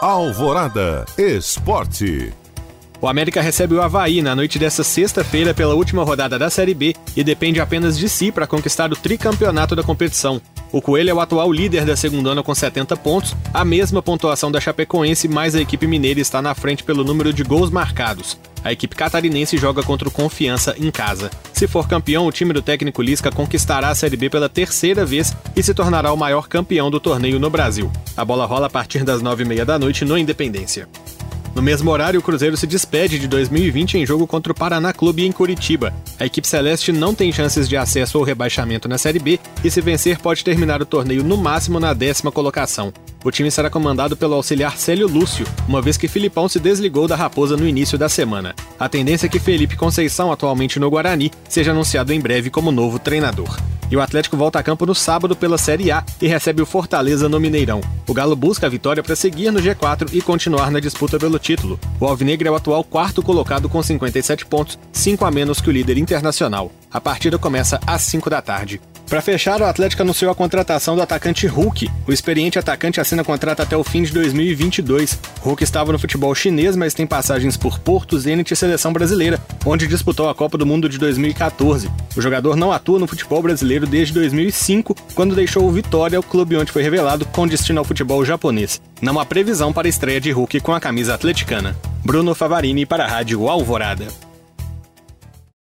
Alvorada Esporte. O América recebe o Havaí na noite desta sexta-feira pela última rodada da Série B e depende apenas de si para conquistar o tricampeonato da competição. O Coelho é o atual líder da segunda com 70 pontos, a mesma pontuação da Chapecoense, mas a equipe mineira está na frente pelo número de gols marcados. A equipe catarinense joga contra o Confiança em casa. Se for campeão, o time do técnico Lisca conquistará a Série B pela terceira vez e se tornará o maior campeão do torneio no Brasil. A bola rola a partir das nove e meia da noite no Independência. No mesmo horário, o Cruzeiro se despede de 2020 em jogo contra o Paraná Clube em Curitiba. A equipe celeste não tem chances de acesso ou rebaixamento na Série B e, se vencer, pode terminar o torneio no máximo na décima colocação. O time será comandado pelo auxiliar Célio Lúcio, uma vez que Filipão se desligou da Raposa no início da semana. A tendência é que Felipe Conceição, atualmente no Guarani, seja anunciado em breve como novo treinador. E o Atlético volta a campo no sábado pela Série A e recebe o Fortaleza no Mineirão. O Galo busca a vitória para seguir no G4 e continuar na disputa pelo título. O Alvinegro é o atual quarto colocado com 57 pontos, 5 a menos que o líder internacional. A partida começa às 5 da tarde. Para fechar, o Atlético anunciou a contratação do atacante Hulk. O experiente atacante assina contrato até o fim de 2022. Hulk estava no futebol chinês, mas tem passagens por Porto, Zenit e Seleção Brasileira, onde disputou a Copa do Mundo de 2014. O jogador não atua no futebol brasileiro desde 2005, quando deixou o Vitória, o clube onde foi revelado, com destino ao futebol japonês. Não há previsão para a estreia de Hulk com a camisa atleticana. Bruno Favarini para a Rádio Alvorada.